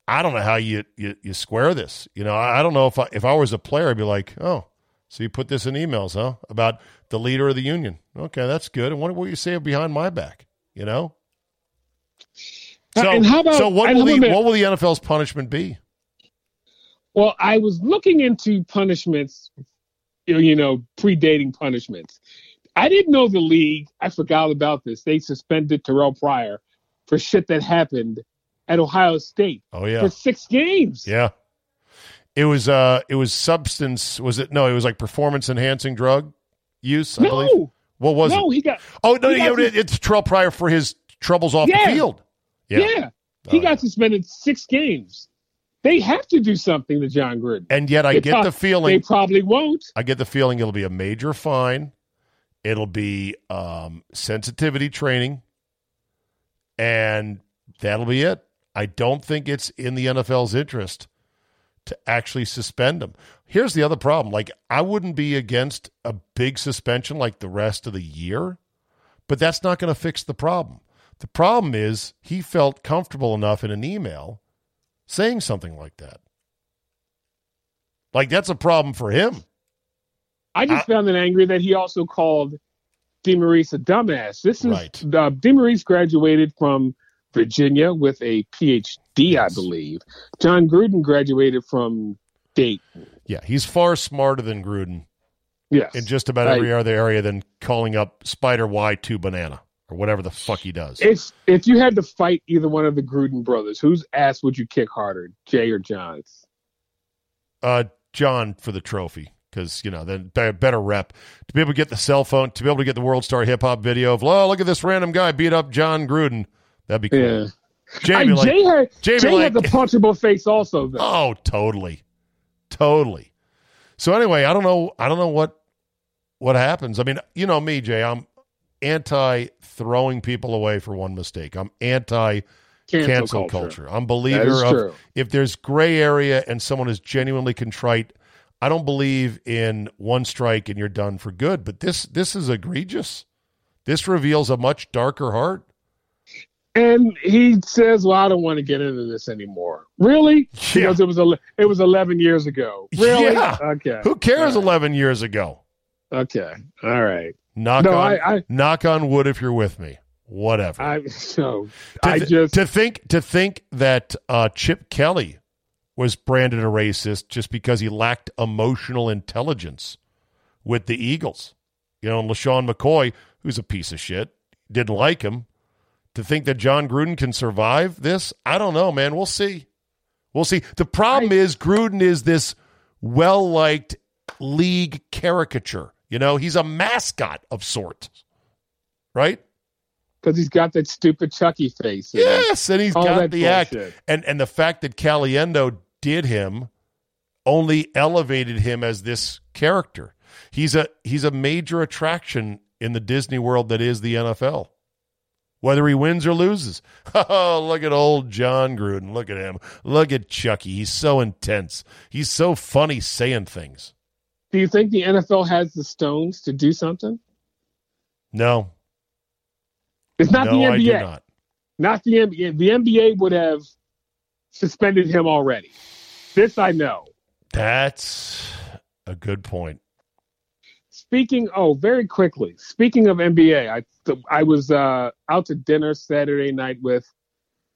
I don't know how you, you, you square this. You know, I, I don't know if I, if I was a player, I'd be like, oh, so you put this in emails, huh? About the leader of the union. Okay, that's good. And what will you say behind my back? You know. Uh, so, and how about so what will the about- what will the NFL's punishment be? Well, I was looking into punishments, you know, you know, predating punishments. I didn't know the league. I forgot about this. They suspended Terrelle Pryor for shit that happened at Ohio State Oh yeah, for six games. yeah. It was uh, it was substance. Was it no? It was like performance enhancing drug use. I believe. No, What was no, it? he got Oh no, he yeah, got it- it's Terrelle Pryor for his troubles off Yeah. the field. yeah. Yeah. He Oh, got yeah. suspended six games. They have to do something to Jon Gruden. And yet, I They get prob- the They feeling. probably won't. I get the feeling it'll be a major fine. It'll be um, sensitivity training, and that'll be it. I don't think it's in the NFL's interest to actually suspend him. Here's the other problem: like, I wouldn't be against a big suspension like the rest of the year, but that's not going to fix the problem. The problem is he felt comfortable enough in an email saying something like that. Like that's a problem for him. I just found it angry that he also called DeMaurice a dumbass. This is Right. uh, DeMaurice graduated from Virginia with a PhD, I believe. Jon Gruden graduated from Dayton. Yeah, he's far smarter than Gruden Yes. in just about Right. every other area than calling up Spider Y2 Banana or whatever the fuck he does. if if you had to fight either one of the Gruden brothers, whose ass would you kick harder, Jay or Jon's? Uh, Jon for the trophy because you know then be- better rep to be able to get the cell phone to be able to get the World Star Hip Hop video of oh look at this random guy beat up Jon Gruden. That'd be cool. Yeah. Jamie, I- like, Jay had Jamie, Jay like- had the punchable face also though. oh, totally, totally. So anyway, I don't know. I don't know what what happens. I mean, you know me, Jay. I'm anti throwing people away for one mistake. I'm anti cancel, culture. I'm believer of true. if there's gray area and someone is genuinely contrite, I don't believe in one strike and you're done for good. But this this is egregious. This reveals a much darker heart. And he says, "Well, I don't want to get into this anymore." Really? Yeah. Because it was it was 11 years ago. Really? Yeah. Okay. Who cares? Right. Eleven years ago. Okay. All right. Knock No, on I- I- knock on wood if you're with me. Whatever. I so to, I just to think to think that uh, Chip Kelly was branded a racist just because he lacked emotional intelligence with the Eagles. You know, and LeSean McCoy, who's a piece of shit, didn't like him. To think that Jon Gruden can survive this, I don't know, man. We'll see. We'll see. The problem is Gruden is this well liked league caricature. You know, he's a mascot of sorts, right? because he's got that stupid Chucky face. Yes, and he's all got the act, and and the fact that Caliendo did him only elevated him as this character. He's a he's a major attraction in the Disney world that is the NFL. Whether he wins or loses. Oh, look at old Jon Gruden. Look at him. Look at Chucky. He's so intense. He's so funny saying things. Do you think the NFL has the stones to do something? No, It's not no, the I do NBA. not. Not the NBA. The NBA would have suspended him already. This I know. That's a good point. Speaking, oh, very quickly. Speaking of NBA, I I was uh, out to dinner Saturday night with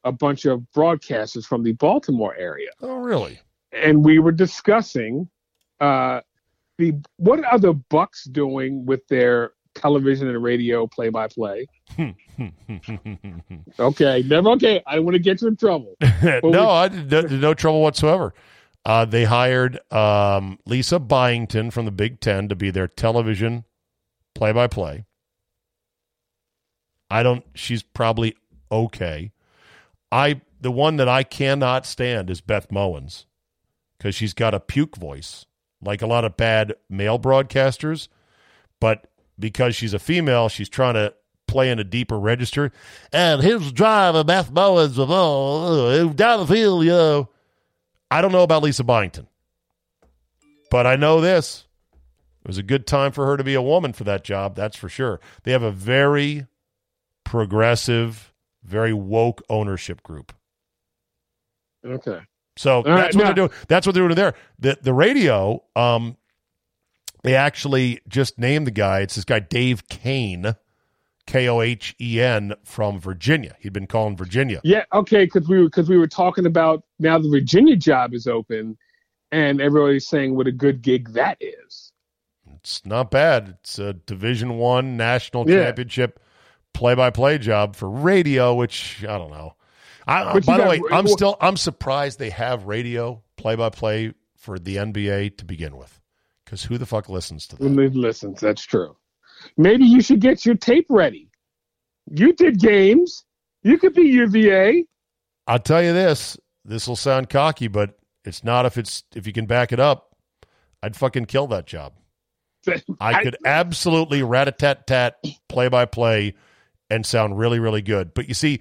a bunch of broadcasters from the Baltimore area, Oh, really? and we were discussing uh, the what are the Bucks doing with their television and radio play-by-play. Okay, never okay. I don't want to get you in trouble. no, I no, no trouble whatsoever. Uh, they hired um, Lisa Byington from the Big Ten to be their television play by play. I don't, she's probably okay. I, the one that I cannot stand is Beth Mowins because she's got a puke voice, like a lot of bad male broadcasters. But because she's a female, she's trying to play in a deeper register. And here's the driver Beth Mowins uh, down the field, yo. I don't know about Lisa Byington, but I know this. It was a good time for her to be a woman for that job, that's for sure. They have a very progressive, very woke ownership group. Okay. So right, that's what now- they're doing. That's what they're doing there. The the radio, um, they actually just named the guy. It's this guy Dave Koehn, K O H E N from Virginia. He'd been calling Virginia. Yeah, okay, because we were because we were talking about now the Virginia job is open, and everybody's saying what a good gig that is. It's not bad. It's a Division One national Yeah. championship play by play job for radio, which I don't know. I, uh, by the way, I'm still I'm surprised they have radio play by play for the NBA to begin with, because who the fuck listens to that? When they listens, that's true. Maybe you should get your tape ready. You did games. You could be UVA. I'll tell you this. This will sound cocky, but it's not if it's if you can back it up. I'd fucking kill that job. I could absolutely rat a tat tat play by play and sound really, really good. But you see,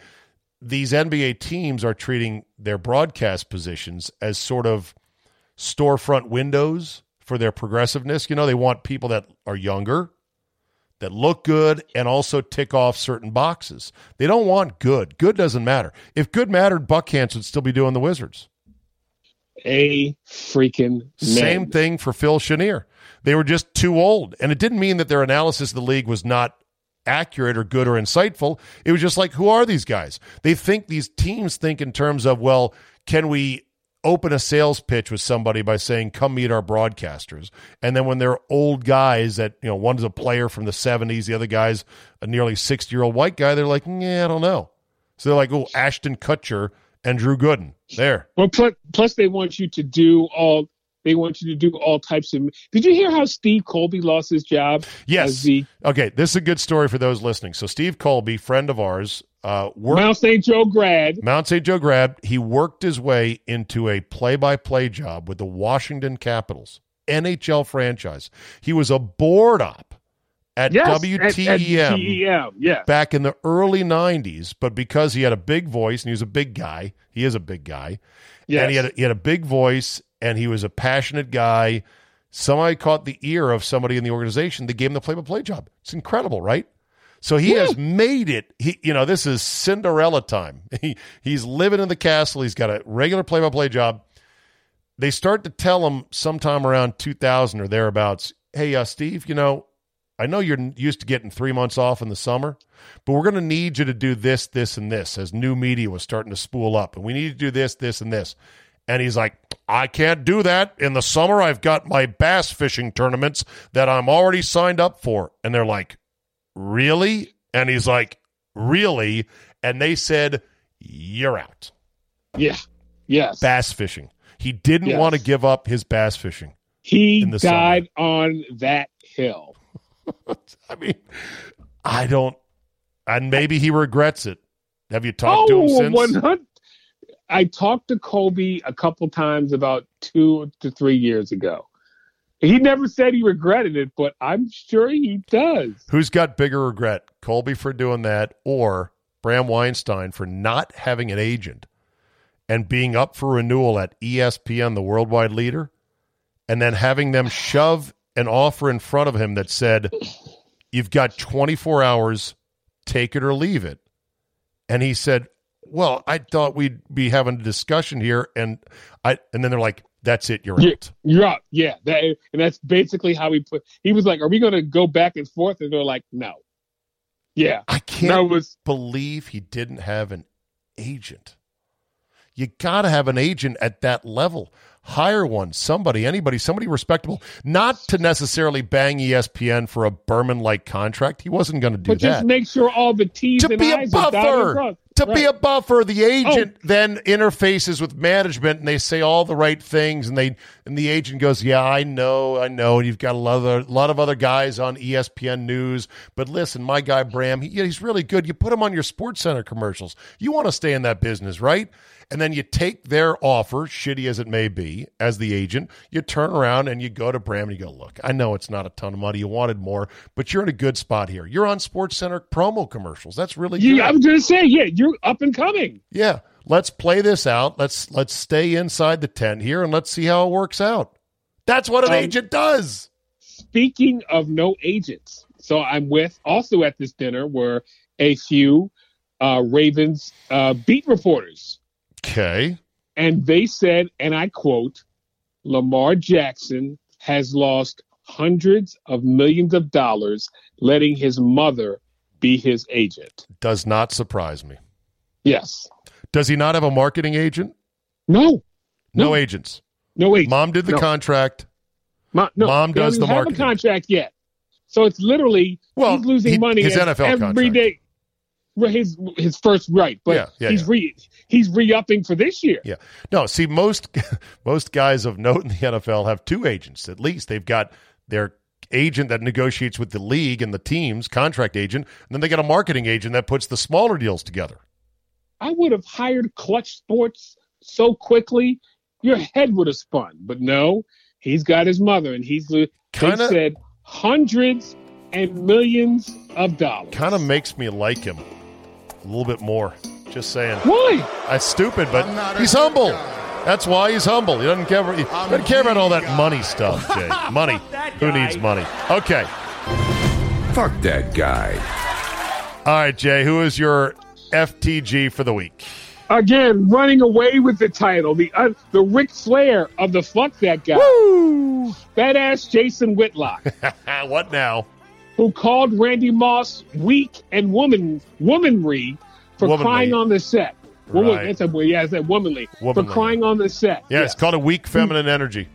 these NBA teams are treating their broadcast positions as sort of storefront windows for their progressiveness. You know, they want people that are younger, that look good, and also tick off certain boxes. They don't want good. Good doesn't matter. If good mattered, Buckhantz would still be doing the Wizards. A freaking man. Same thing for Phil Chenier. They were just too old. And it didn't mean that their analysis of the league was not accurate or good or insightful. It was just like, who are these guys? They think these teams think in terms of, well, can we open a sales pitch with somebody by saying, come meet our broadcasters? And then when they're old guys that, you know, one's a player from the 70s, the other guy's a nearly 60 year old white guy, they're like, yeah, I don't know. So they're like, oh, Ashton Kutcher and Drew Gooden. There. Well, plus, plus they want you to do all. They want you to do all types of. Did you hear how Steve Kolbe lost his job? Yes. The Okay, this is a good story for those listening. So Steve Kolbe, friend of ours, uh, worked Mount St. Joe grad. Mount St. Joe grad. He worked his way into a play-by-play job with the Washington Capitals, NHL franchise. He was a board op at Yes, at- WTEM at TEM, yes. back in the early 90s, but because he had a big voice and he was a big guy, he is a big guy, yes. and he had a, he had a big voice and he was a passionate guy. Somebody caught the ear of somebody in the organization. They gave him the play-by-play job. It's incredible, right? So he has made it. He, you know, this is Cinderella time. He he's living in the castle. He's got a regular play-by-play job. They start to tell him sometime around 2000 or thereabouts. Hey, uh, Steve, you know, I know you're used to getting three months off in the summer, but we're going to need you to do this, this, and this as new media was starting to spool up. And we need to do this, this, and this. And he's like, I can't do that. In the summer, I've got my bass fishing tournaments that I'm already signed up for. And they're like, Really? And he's like, Really? And they said, You're out. yeah. Yes. Bass fishing. He didn't Yes. want to give up his bass fishing. he died on that hill. I mean, I don't, and maybe he regrets it. Have you talked to him Oh, since? 100 I talked to Kolbe a couple times about two to three years ago. He never said he regretted it, but I'm sure he does. Who's got bigger regret, Kolbe for doing that, or Bram Weinstein for not having an agent and being up for renewal at ESPN, the worldwide leader, and then having them shove an offer in front of him that said, "You've got 24 hours, take it or leave it," and he said, "Well, I thought we'd be having a discussion here," and I, and then they're like, "That's it, you're Yeah. out." You're up. Yeah. That, and that's basically how he put he was like, Are we gonna go back and forth? And they're like, No. Yeah. I can't was believe he didn't have an agent. You got to have an agent at that level. Hire one, somebody, anybody, somebody respectable. Not to necessarily bang ESPN for a Berman like contract. He wasn't going to do but just make sure all the T's To and be a I's buffer. To be a buffer. The oh. agent Oh. then interfaces with management, and they say all the right things, and they and the agent goes, "Yeah, I know, I know. You've got a lot of other, lot of other guys on ESPN News, but listen, my guy Bram, he, he's really good. You put him on your Sports Center commercials. You want to stay in that business, right?" And then you take their offer, shitty as it may be, as the agent, you turn around and you go to Bram and you go, Look, I know it's not a ton of money. You wanted more, but you're in a good spot here. You're on Sports Center promo commercials. That's really good. Yeah, I was going to say, yeah, you're up and coming. Yeah, let's play this out. Let's let's stay inside the tent here and let's see how it works out. That's what an Um, agent does. Speaking of no agents, so I'm with also at this dinner were a few uh, Ravens uh, beat reporters, Okay. and they said, and I quote, Lamar Jackson has lost hundreds of millions of dollars letting his mother be his agent. Does not surprise me. Yes. Does he not have a marketing agent? No. No, No. agents. No agent. Mom did the No. contract. Mo- no, Mom does the have marketing. a contract yet. So it's literally Well, he's losing he- money his NFL every contract. day. His his first right, but Yeah, yeah, he's yeah. re he's re upping for this year. Yeah. No, see most most guys of note in the NFL have two agents at least. They've got their agent that negotiates with the league and the teams, contract agent, and then they got a marketing agent that puts the smaller deals together. I would have hired Clutch Sports so quickly, your head would have spun. But no, he's got his mother, and he's they Kinda- said hundreds and millions of dollars. Kind of makes me like him a little bit more. Just saying. Why? That's stupid, but I'm not a he's humble. guy. That's why he's humble. He doesn't care. He doesn't care about all that guy. money stuff, Jay. Money. Who needs money? Okay. Fuck that guy. All right, Jay. Who is your FTG for the week? Again, running away with the title, the uh, the Ric Flair of the fuck that guy, badass Jason Whitlock. what now? Who called Randy Moss weak and woman womanly for Womanly. crying on the set. Woman, Right. that's a, yeah, I said womanly, Womanly. for crying on the set. Yeah, yes. it's called a weak feminine energy.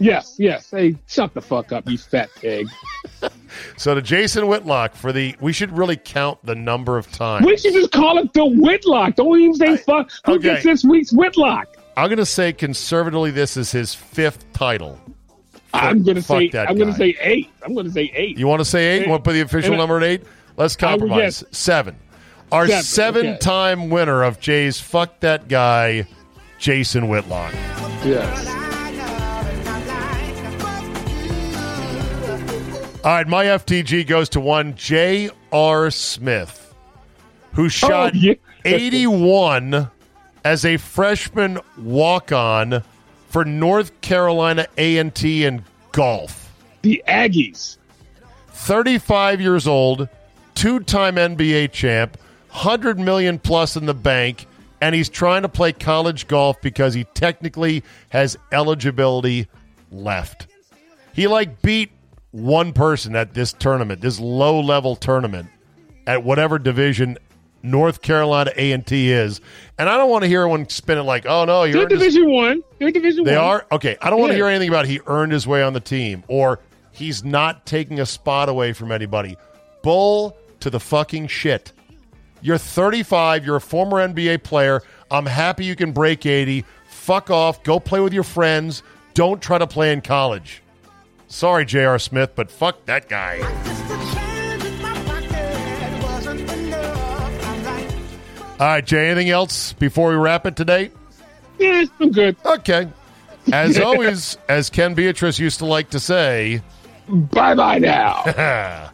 yes, yes. Hey, shut the fuck up, you fat pig. So to Jason Whitlock for the, we should really count the number of times. We should just call it the Whitlock. Don't even say fuck. Who okay. gets this week's Whitlock? I'm going to say conservatively, this is his fifth title. I'm gonna say. that I'm gonna say eight. I'm gonna say eight. You want to say eight? You want to put the official And number at eight? Let's compromise. Seven. Our Seven, seven okay. winner of Jay's Fuck That Guy, Jason Whitlock. yes. All right, my FTG goes to one J.R. Smith, who oh, shot Oh, yeah. 81 as a freshman walk-on for North Carolina A&T in golf. The Aggies. 35 years old, two-time NBA champ, 100 million plus in the bank, and he's trying to play college golf because he technically has eligibility left. He like beat one person at this tournament, this low-level tournament at whatever division North Carolina A&T is. And I don't want to hear anyone spin it like, "Oh no, you're They're Division One. They're Division they One. are okay. I don't want to Yeah. hear anything about he earned his way on the team or he's not taking a spot away from anybody. Bull to the fucking shit. You're 35. You're a former NBA player. I'm happy you can break 80. Fuck off. Go play with your friends. Don't try to play in college. Sorry, J.R. Smith, but fuck that guy. All right, Jay. Anything else before we wrap it today? Yeah, I'm good. Okay. As always, as Ken Beatrice used to like to say, Bye bye now.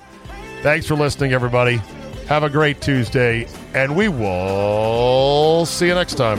thanks for listening, everybody. Have a great Tuesday, and we will see you next time.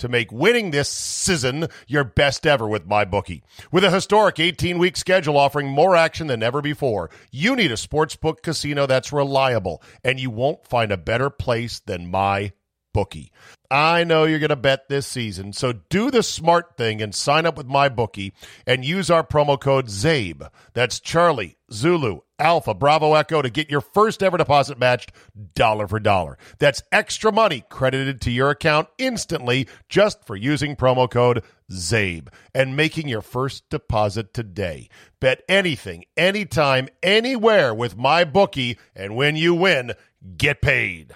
to make winning this season your best ever with MyBookie. With a historic 18 week schedule offering more action than ever before, you need a sportsbook casino that's reliable, and you won't find a better place than My bookie. I know you're going to bet this season, so do the smart thing and sign up with my bookie and use our promo code CZABE. That's Charlie, Zulu, Alpha, Bravo, Echo to get your first ever deposit matched dollar for dollar. That's extra money credited to your account instantly just for using promo code CZABE and making your first deposit today. Bet anything, anytime, anywhere with my bookie, and when you win, get paid.